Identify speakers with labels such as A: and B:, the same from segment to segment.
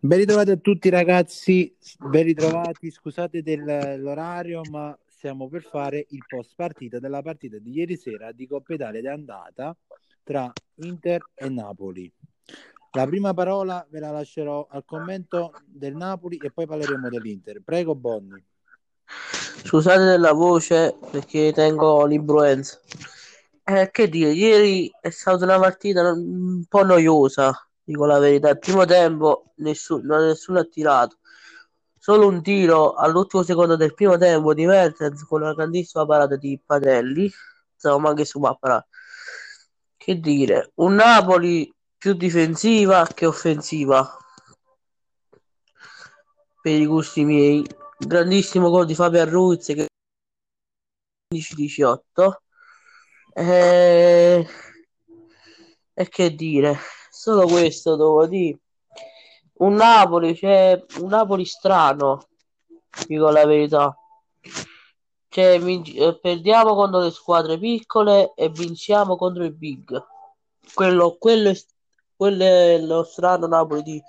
A: Ben ritrovati a tutti ragazzi, ben ritrovati, scusate dell'orario ma stiamo per fare il post partita della partita di ieri sera di Coppa Italia di andata tra Inter e Napoli. La prima parola ve la lascerò al commento del Napoli e poi parleremo dell'Inter. Prego Bonni.
B: Scusate della voce perché tengo l'influenza. Eh, che dire, ieri è stata una partita un po' noiosa, dico la verità. Il primo tempo nessuno, nessuno ha tirato. Solo un tiro all'ultimo secondo del primo tempo di Mertens con una grandissima parata di Patelli. Insomma, anche su mappa. Che dire, un Napoli più difensiva che offensiva per i gusti miei grandissimo gol di Fabio Ruiz che 15-18 e... e che dire solo questo devo dire un Napoli c'è cioè, un Napoli strano dico la verità cioè, eh, perdiamo contro le squadre piccole e vinciamo contro i big quello, quello, è, quello è lo strano Napoli di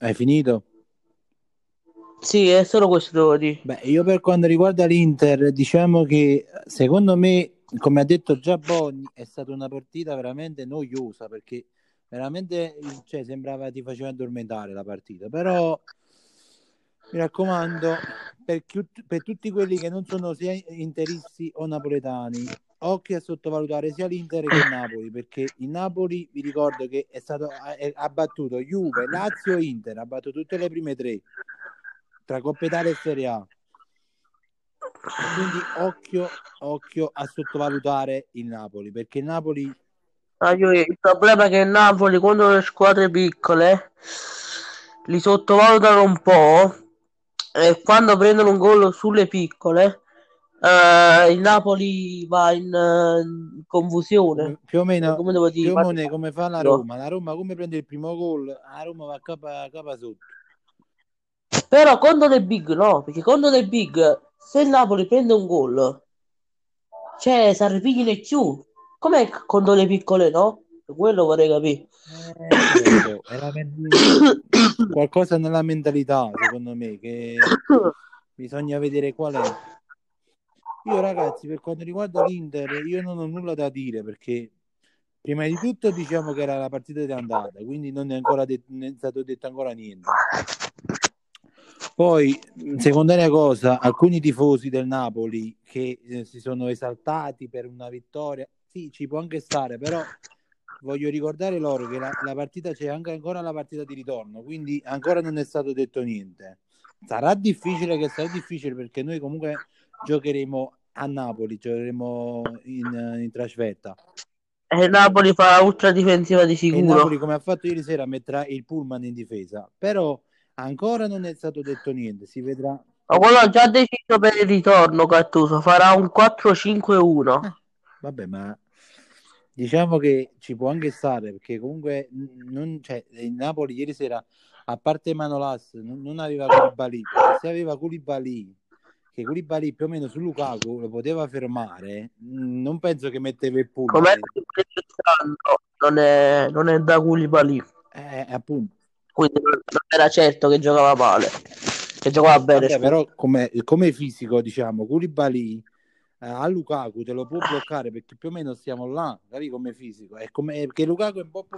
A: Hai finito?
B: Sì, è solo questo devo dire.
A: Beh, io per quanto riguarda l'Inter, diciamo che secondo me, come ha detto già Bonni, è stata una partita veramente noiosa perché veramente cioè, sembrava ti faceva addormentare la partita. Però mi raccomando, per, per tutti quelli che non sono sia interisti o napoletani, occhio a sottovalutare sia l'Inter che il Napoli perché il Napoli vi ricordo che è stato ha battuto Juve, Lazio Inter ha battuto tutte le prime tre tra Coppa Italia e Serie A quindi occhio, occhio a sottovalutare il Napoli perché il Napoli
B: ah, il problema è che il Napoli quando le squadre piccole li sottovalutano un po' e quando prendono un gol sulle piccole Uh, il Napoli va in, in confusione.
A: Più o meno come, devo dire, più come fa la Roma. La Roma come prende il primo gol la Roma va a capa, capa sotto
B: però contro le big no perché contro le big se il Napoli prende un gol cioè si arrepigliano più. Com'è contro le piccole no? Quello vorrei capire.
A: Eh, qualcosa nella mentalità secondo me che bisogna vedere qual è. Io ragazzi, per quanto riguarda l'Inter, io non ho nulla da dire perché prima di tutto diciamo che era la partita di andata, quindi non è ancora det- non è stato detto ancora niente. Poi, secondaria cosa, alcuni tifosi del Napoli che eh, si sono esaltati per una vittoria, sì, ci può anche stare, però voglio ricordare loro che la, la partita c'è anche ancora la partita di ritorno, quindi ancora non è stato detto niente. Sarà difficile che sarà difficile perché noi comunque giocheremo a Napoli, giocheremo in, in trasferta.
B: E Napoli fa ultra difensiva di sicuro. E
A: Napoli, come ha fatto ieri sera, metterà il pullman in difesa. Però ancora non è stato detto niente, si vedrà.
B: Ma quello ha già deciso per il ritorno, Cattuso, farà un 4-5-1.
A: Eh, vabbè, ma diciamo che ci può anche stare, perché comunque non, cioè, il Napoli ieri sera, a parte Manolas, non, non aveva Koulibaly. Se aveva Koulibaly che Koulibaly più o meno su Lukaku lo poteva fermare, non penso che metteva il punto.
B: Non è, non è da Koulibaly.
A: Eh, appunto.
B: Quindi non era certo che giocava male, che giocava bene.
A: Vabbè, però come, come, fisico, diciamo, Koulibaly eh, a Lukaku te lo può bloccare perché più o meno stiamo là, capi come fisico. È come, perché Lukaku è un po'...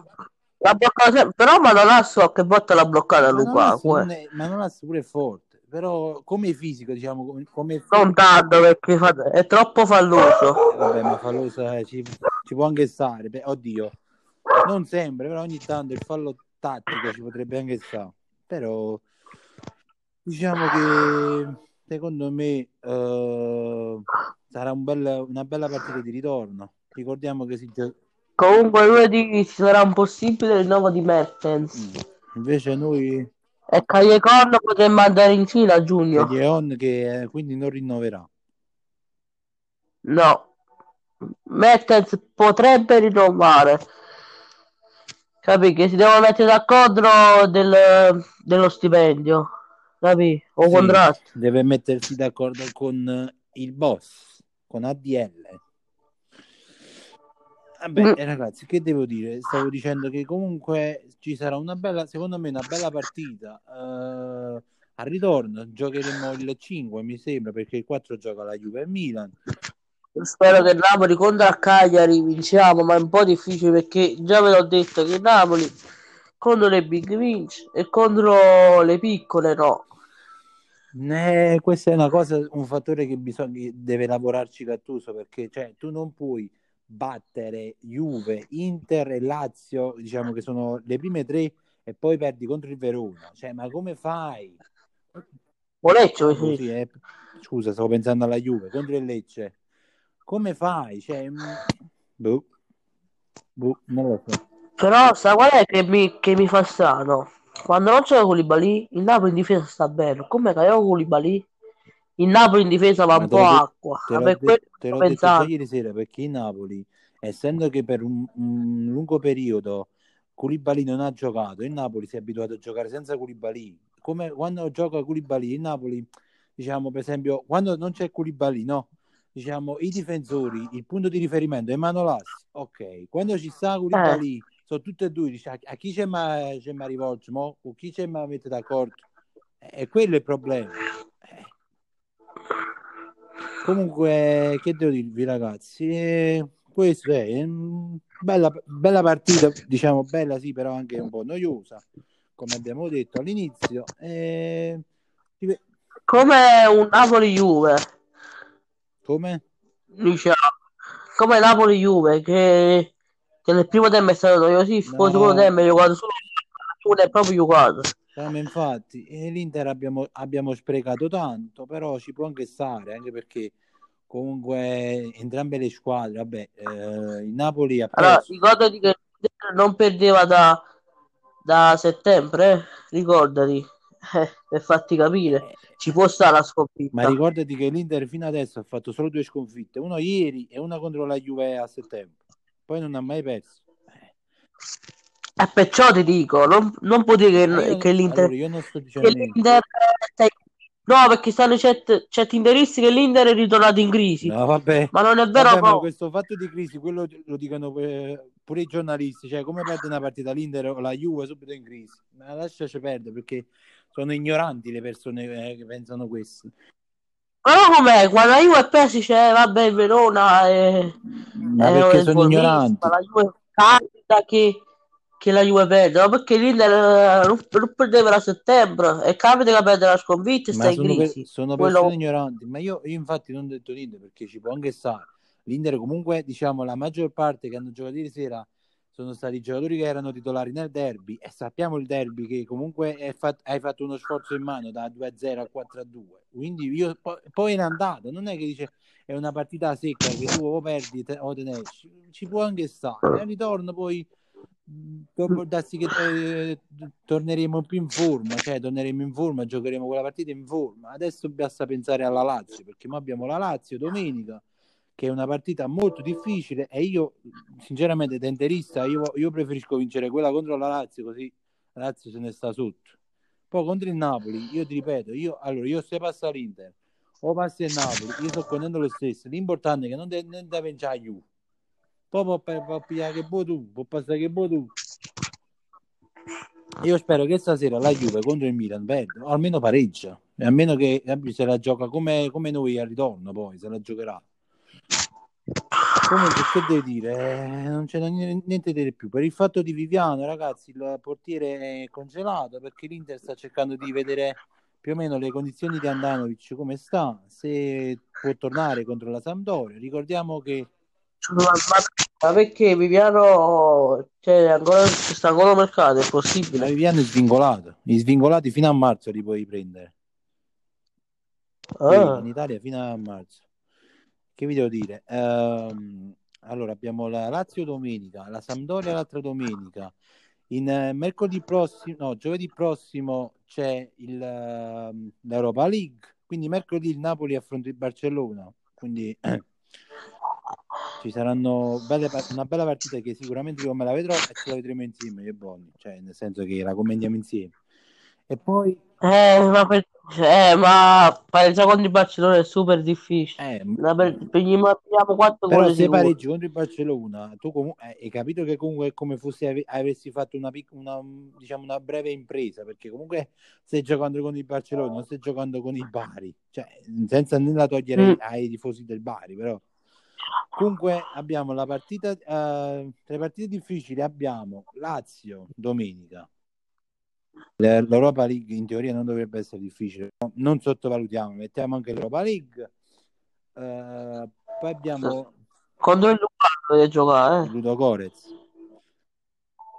B: La blocca, però Manolas so che botta l'ha bloccata Lukaku. Eh.
A: Manolas pure è forte però come fisico, diciamo, come, come
B: non tanto perché fa... è troppo falloso.
A: Eh, vabbè, ma falloso eh, ci, ci, può anche stare. Beh, oddio, non sempre, però ogni tanto il fallo tattico ci potrebbe anche stare. Però diciamo che secondo me uh, sarà un bel, una bella partita di ritorno. Ricordiamo che si gioca.
B: Comunque lunedì ci sarà un possibile rinnovo di Mertens.
A: Mm. Invece noi
B: e Callecon potremmo andare in Cina a giugno.
A: Callecon che eh, quindi non rinnoverà.
B: No. Mertens potrebbe rinnovare. Capì? Che si devono mettere d'accordo del, dello stipendio. Capì? O sì, contratto.
A: Deve mettersi d'accordo con il boss, con ADL. Vabbè, mm. ragazzi, che devo dire? Stavo dicendo che comunque ci sarà una bella, secondo me, una bella partita. Uh, al ritorno giocheremo il 5, mi sembra, perché il 4 gioca la Juve e Milan.
B: Spero che Napoli contro a Cagliari vinciamo, ma è un po' difficile perché già ve l'ho detto che Napoli contro le big vince e contro le piccole no.
A: Eh, questa è una cosa, un fattore che bisogna, deve lavorarci Gattuso perché cioè, tu non puoi battere Juve, Inter e Lazio, diciamo che sono le prime tre e poi perdi contro il Verona. Cioè, ma come fai?
B: Lecce, sì.
A: eh, scusa, stavo pensando alla Juve contro il Lecce. Come fai? Cioè, mm, boh, boh, non lo so.
B: Però sa qual è che mi, che mi fa strano? Quando non c'era Koulibaly, il Napoli in difesa sta bene. Come che avevo Koulibaly? Il Napoli in difesa va Ma un po' acqua.
A: Te l'ho, de- te l'ho detto ieri sera perché il Napoli, essendo che per un, un lungo periodo Koulibaly non ha giocato, il Napoli si è abituato a giocare senza Koulibaly. Come quando gioca Koulibaly, il Napoli, diciamo per esempio, quando non c'è Koulibaly, no? Diciamo, i difensori, il punto di riferimento è Manolas, ok. Quando ci sta Koulibaly, eh sono tutte e due, dice, a, chi c'è ma, c'è ma rivolge, mo? con chi c'è ma mette d'accordo? E quello è il problema. Eh. Comunque, che devo dirvi ragazzi? Eh, questo è eh, bella, bella partita, diciamo bella sì, però anche un po' noiosa, come abbiamo detto all'inizio. Eh,
B: come un Napoli-Juve.
A: Come?
B: Diciamo, come Napoli-Juve che che nel primo tempo è stato noiosissimo, no. il secondo tempo è giocato solo è proprio giocato.
A: Ma infatti, l'Inter abbiamo, abbiamo sprecato tanto, però ci può anche stare, anche perché comunque entrambe le squadre, vabbè, eh, il Napoli ha
B: perso. Allora, ricordati che non perdeva da, da settembre, eh? ricordati, eh, per farti capire, eh, ci può stare la sconfitta.
A: Ma ricordati che l'Inter fino adesso ha fatto solo due sconfitte, una ieri e una contro la Juve a settembre poi non ha mai perso.
B: E eh, perciò ti dico, non, non può dire che, io, che l'Inter... Allora, io non sto dicendo che l'Inter No, perché stanno certi, interisti che l'Inter è ritornato in crisi.
A: No, vabbè.
B: Ma non è vero.
A: Vabbè, questo fatto di crisi, quello lo dicono pure i giornalisti. Cioè, come perde una partita l'Inter o la Juve subito in crisi? Ma lasciaci perdere perché sono ignoranti le persone eh, che pensano questo.
B: Ma com'è? Quando la Juve è persa dice, vabbè, il Verona è...
A: Ma è perché sono ignoranti.
B: La Juve capita che, che la Juve perde, no? perché l'Inter eh, non, non perdeva a settembre e capita che perde la sconfitta e sta in crisi.
A: Per, sono persone Quello... ignoranti, ma io, io infatti non ho detto niente perché ci può anche stare. L'Inter comunque, diciamo, la maggior parte che hanno giocato ieri sera sono stati giocatori che erano titolari nel derby e sappiamo il derby che comunque fat- hai fatto uno sforzo in mano da 2-0 a 4-2 quindi io po- poi è andato non è che dice è una partita secca che tu o perdi te- o te ne esci ci può anche stare al ritorno poi può darsi che eh, torneremo più in forma cioè torneremo in forma giocheremo quella partita in forma. Adesso basta pensare alla Lazio perché noi abbiamo la Lazio domenica che è una partita molto difficile e io sinceramente tenterista io, io preferisco vincere quella contro la Lazio così la Lazio se ne sta sotto. Poi contro il Napoli io ti ripeto io, allora io se passa l'Inter o passa il Napoli io sto contento lo stesso l'importante è che non deve de vincere Juve. Poi può, può pigliare che vuoi tu può passare che vuoi tu. Io spero che stasera la Juve contro il Milan perda, almeno pareggia, e almeno che se la gioca come, come noi al ritorno, poi se la giocherà. Comunque, che devo dire? Eh, non c'è niente di più. Per il fatto di Viviano, ragazzi, il portiere è congelato perché l'Inter sta cercando di vedere più o meno le condizioni di Andanovic come sta, se può tornare contro la Sampdoria. Ricordiamo che
B: ma perché Viviano cioè, ancora, sta ancora mercato, è possibile?
A: Ma Viviano è svingolato, i svingolati fino a marzo li puoi prendere. Ah. in Italia fino a marzo che vi devo dire? Um, allora abbiamo la Lazio domenica, la Sampdoria l'altra domenica. In uh, mercoledì prossimo, no, giovedì prossimo c'è il, uh, l'Europa League, quindi mercoledì il Napoli affronta il Barcellona, quindi ci saranno belle, una bella partita che sicuramente io me la vedrò e ce la vedremo insieme, io e Bonni, cioè nel senso che la commentiamo insieme. E poi
B: Eh, ma, per... eh, ma pareggiare contro il Barcellona è super difficile.
A: Eh,
B: La per... Prendiamo 4
A: però se pareggi contro il Barcellona, tu comunque hai capito che comunque è come fosse ave- avessi fatto una, pic- una, diciamo una breve impresa, perché comunque stai giocando con il Barcellona, non stai giocando con il Bari, cioè senza nulla togliere
B: Mm.
A: ai tifosi del Bari, però comunque abbiamo la partita, eh, tra le partite difficili abbiamo Lazio domenica. Le- L'Europa League in teoria non dovrebbe essere difficile, no? non sottovalutiamo, mettiamo anche l'Europa League. Eh, poi abbiamo
B: Contro il Lukaku deve giocare. Eh.
A: Ludo Gorez.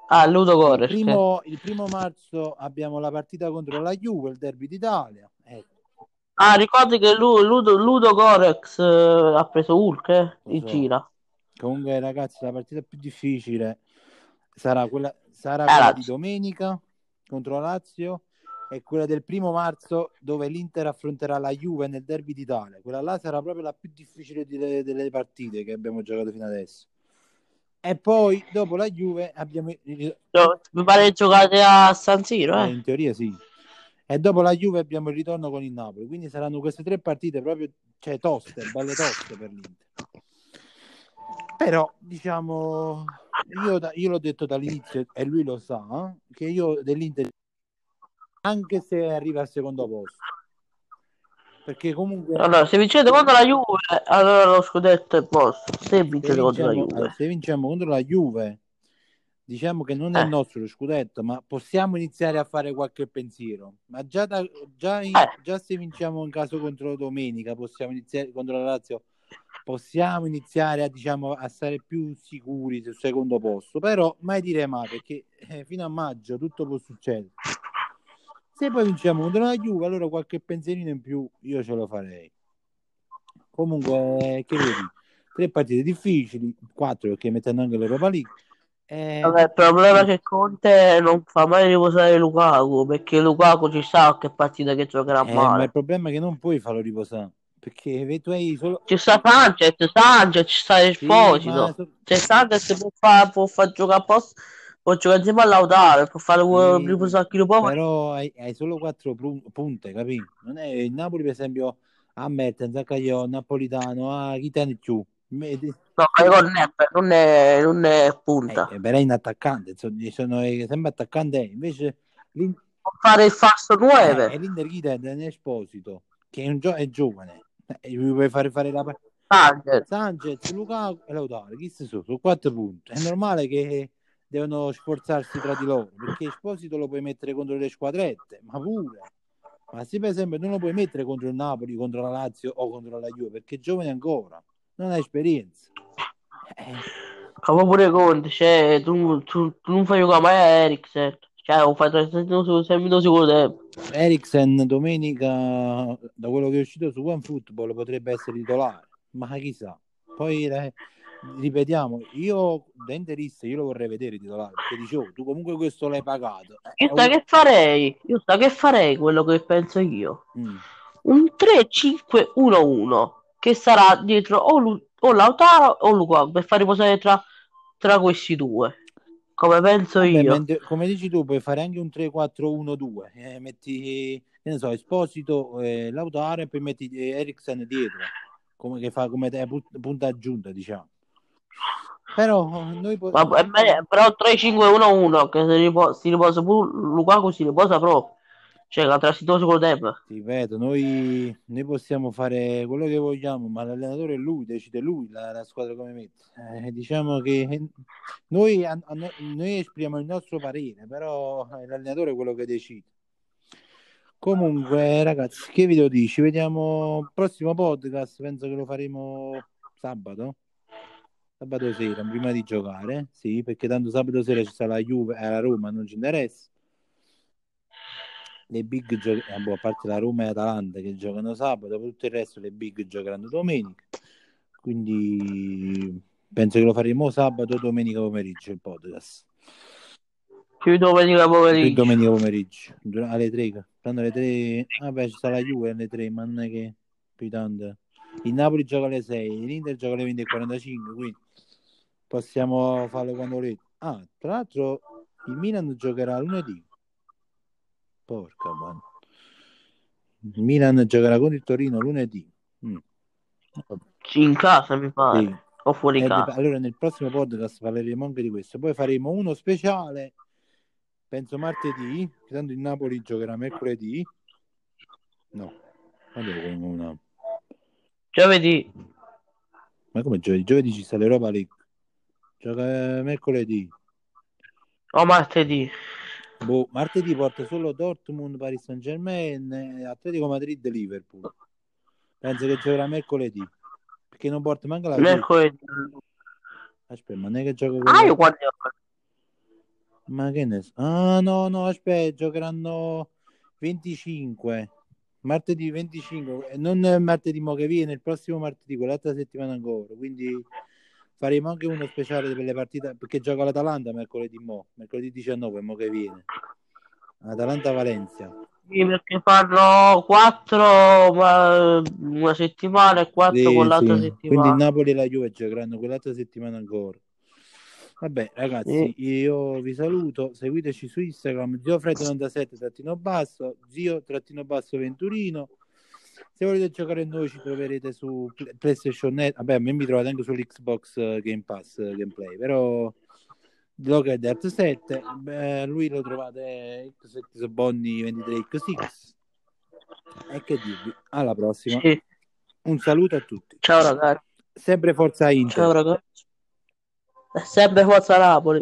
B: Ah, Ludo
A: Il
B: Gores.
A: primo, il primo marzo abbiamo la partita contro la Juve, il derby d'Italia. Ecco,
B: Ah, ricordi che lui, Ludo, Ludo Gorex eh, ha preso Hulk eh, in
A: so.
B: gira.
A: Comunque, ragazzi, la partita più difficile sarà quella, sarà
B: Eh,
A: quella di domenica contro la Lazio e quella del primo marzo dove l'Inter affronterà la Juve nel derby d'Italia. Quella là sarà proprio la più difficile delle, delle partite che abbiamo giocato fino adesso. E poi, dopo la Juve, abbiamo
B: No, Mi pare giocate a San Siro,
A: Eh,
B: eh.
A: in teoria sì. E dopo la Juve abbiamo il ritorno con il Napoli, quindi saranno queste tre partite proprio, cioè toste, belle toste per l'Inter. Però, diciamo, io, io l'ho detto dall'inizio e lui lo sa, che io dell'Inter, anche se arriva al secondo posto, perché comunque
B: Allora, se vincete contro la Juve, allora lo scudetto è posto. Se
A: se
B: vincete contro la Juve.
A: allora, se vinciamo contro la Juve, diciamo che non è
B: Eh.
A: nostro lo scudetto, ma possiamo iniziare a fare qualche pensiero. Ma già, da- già, in-
B: Eh.
A: già se vinciamo in caso contro domenica, possiamo iniziare contro la Lazio, possiamo iniziare a, diciamo, a stare più sicuri sul secondo posto. Però mai dire mai, perché eh, fino a maggio tutto può succedere. Se poi vinciamo contro la Juve, allora qualche pensierino in più io ce lo farei. Comunque, che vedi? Tre partite difficili, quattro perché mettendo anche l'Europa League. Eh,
B: Vabbè, il problema è che Conte non fa mai riposare Lukaku, perché Lukaku ci sa che partita che giocherà
A: eh, ma
B: male.
A: il problema è che non puoi farlo riposare perché ve- tu hai solo
B: Ci sta Sanchez, Sanchez, ci sta
A: Sì,
B: Esposito.
A: ma so-
B: Cioè Sanchez può fare può far giocare a posto, può giocare insieme a Lautaro, può fare
A: Sì,
B: riposare chi lo può.
A: però hai, hai solo quattro punte, capì? Non è il Napoli, per esempio, a Mertens, a Cagliò, Napolitano, a chi te ne più.
B: No, non è, non è, non è punta.
A: Eh, però è in attaccante, insomma, sono eh, sempre attaccante, invece
B: Può fare il falso
A: eh,
B: 9.
A: è l'Inter chi te ne è Esposito, che è, un gio- è giovane, e gli puoi fare fare la partita.
B: Sanchez.
A: Sanchez, Lukaku e Lautaro, chi si sono? Sono quattro punti. È normale che devono sforzarsi tra di loro, perché Esposito lo puoi mettere contro le squadrette, ma pure. Ma se per esempio non lo puoi mettere contro il Napoli, contro la Lazio o contro la Juve, perché è giovane ancora, non ha esperienza. Eh,
B: Come pure Conte, cioè, tu, tu, tu non fai giocare mai a Eriksen. Cioè, lo fai 30 minuti secondo tempo.
A: Eriksen domenica, da quello che è uscito su OneFootball, potrebbe essere titolare, ma chissà. Poi eh, ripetiamo, io da interista io lo vorrei vedere titolare, perché dicevo, tu comunque questo l'hai pagato. Eh,
B: Io sai che farei? Io sai che farei quello che penso io.
A: Mm.
B: Un 3-5-1-1 che sarà dietro o, Lu- o Lautaro o Lukaku per far riposare tra, tra questi due. Come penso
A: Vabbè,
B: io.
A: mentre- come dici tu, puoi fare anche un 3-4-1-2, eh, metti, che ne so, Esposito, eh, Lautaro e poi metti eh, Eriksen dietro, come, che fa come te- pu- punta aggiunta, diciamo. Però noi po-
B: Ma meglio- però 3-5-1-1 che si riposa, si riposa pure Lukaku si riposa proprio. Cioè, la con tempo.
A: ti ripeto, noi, noi possiamo fare quello che vogliamo, ma l'allenatore è lui, decide lui la, la squadra come mette. Eh, diciamo che noi, a- a noi- esprimiamo il nostro parere, però è l'allenatore quello che decide. Comunque, ragazzi, che video dici? Ci vediamo al prossimo podcast. Penso che lo faremo sabato. Sabato sera, prima di giocare. Sì, perché tanto sabato sera ci sarà la Juve e la Roma, non ci interessa. Le big gio- eh, boh, a parte la Roma e l'Atalanta che giocano sabato, poi tutto il resto le big giocheranno domenica. Quindi penso che lo faremo sabato o domenica pomeriggio il podcast.
B: Più domenica pomeriggio.
A: domenica pomeriggio alle 3 tanto alle 3 vabbè ci sta la Juve alle 3 ma non è che più tanto il Napoli gioca alle 6 l'Inter gioca alle 20.45 quindi possiamo farlo quando volete ah tra l'altro il Milan giocherà lunedì porca man. Il Milan giocherà contro il Torino lunedì. Mm.
B: In casa mi pare.
A: Sì.
B: O fuori
A: Eh,
B: casa.
A: allora nel prossimo podcast parleremo anche di questo. Poi faremo uno speciale, penso martedì, tanto il Napoli giocherà mercoledì. No, è una...
B: Giovedì.
A: ma come giovedì? Giovedì ci sta l'Europa League. Gioca eh, mercoledì.
B: O martedì.
A: Boh, martedì porta solo Dortmund, Paris Saint Germain, Atletico Madrid, Liverpool. Penso che giocherà mercoledì. Perché non porta manca la.
B: Mercoledì.
A: Aspetta, ma non è che gioca con
B: Ah, io quando
A: Ma che ne so? Ah, no, no, aspetta, giocheranno 25. Martedì 25, e non martedì mo che viene, il prossimo martedì, quell'altra settimana ancora. Quindi faremo anche uno speciale per le partite, perché gioca l'Atalanta mercoledì mo, mercoledì 19, mo che viene. Atalanta-Valencia.
B: Sì, perché fanno quattro ma, una settimana e quattro
A: Sì,
B: con l'altra
A: sì.
B: settimana.
A: Quindi il Napoli e la Juve giocheranno quell'altra settimana ancora. Vabbè, ragazzi, io vi saluto. Seguiteci su Instagram, ziofred97 trattino basso, zio trattino basso venturino. Se volete giocare noi ci troverete su Pl- PlayStation Net. Vabbè, a me mi trovate anche sull'Xbox eh, Game Pass eh, Gameplay, però Local Dirt 7, beh, lui lo trovate X7 Bonni 23X6. E che dirvi, alla prossima.
B: Sì.
A: Un saluto a tutti.
B: Ciao ragazzi.
A: Sempre Forza Inter.
B: Ciao ragazzi. Sempre Forza Napoli.